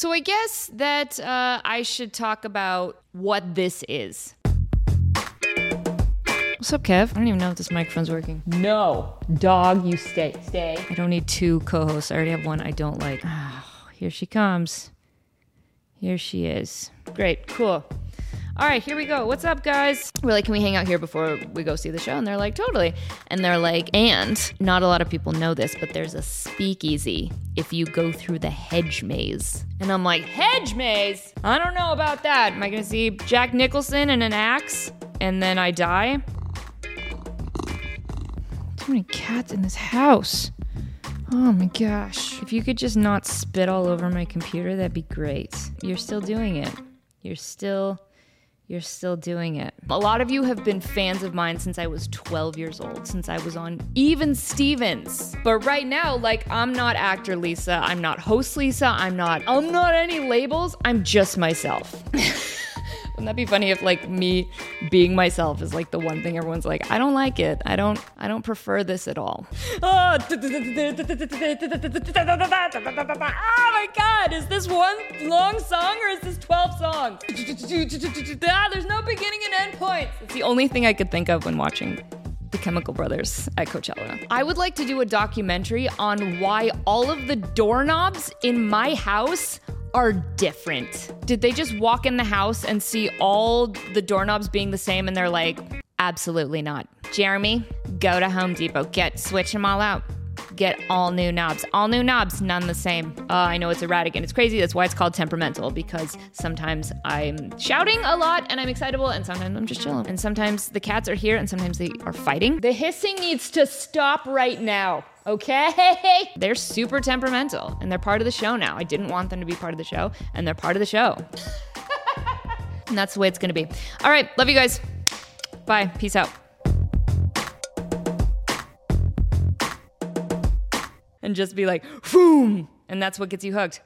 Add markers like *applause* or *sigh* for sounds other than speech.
So I guess that uh, I should talk about what this is. What's up, Kev? I don't even know if this microphone's working. No, dog, you stay. Stay. I don't need two co hosts. I already have one I don't like. Oh, *sighs* here she comes. Here she is. Great, cool. All right, here we go. What's up, guys? We're like, can we hang out here before we go see the show? And they're like, totally. And they're like, and not a lot of people know this, but there's a speakeasy if you go through the hedge maze. And I'm like, hedge maze? I don't know about that. Am I gonna see Jack Nicholson and an axe and then I die? Too many cats in this house. Oh my gosh. If you could just not spit all over my computer, that'd be great. You're still doing it. You're still you're still doing it. A lot of you have been fans of mine since I was 12 years old, since I was on Even Stevens. But right now, like I'm not actor Lisa, I'm not host Lisa, I'm not I'm not any labels. I'm just myself. *laughs* Wouldn't that be funny if like me being myself is like the one thing everyone's like, I don't like it. I don't I don't prefer this at all. Oh, oh my god, is this one long song or is this 12 songs? Ah, there's no beginning and end points. It's the only thing I could think of when watching the Chemical Brothers at Coachella. I would like to do a documentary on why all of the doorknobs in my house are different. Did they just walk in the house and see all the doorknobs being the same and they're like, absolutely not. Jeremy, go to Home Depot, get switch them all out. Get all new knobs. All new knobs, none the same. Uh, I know it's erratic and it's crazy. That's why it's called temperamental because sometimes I'm shouting a lot and I'm excitable, and sometimes I'm just chilling. And sometimes the cats are here and sometimes they are fighting. The hissing needs to stop right now. Okay? *laughs* They're super temperamental and they're part of the show now. I didn't want them to be part of the show, and they're part of the show. *laughs* and that's the way it's gonna be. All right, love you guys. Bye. Peace out. And just be like, boom. And that's what gets you hooked.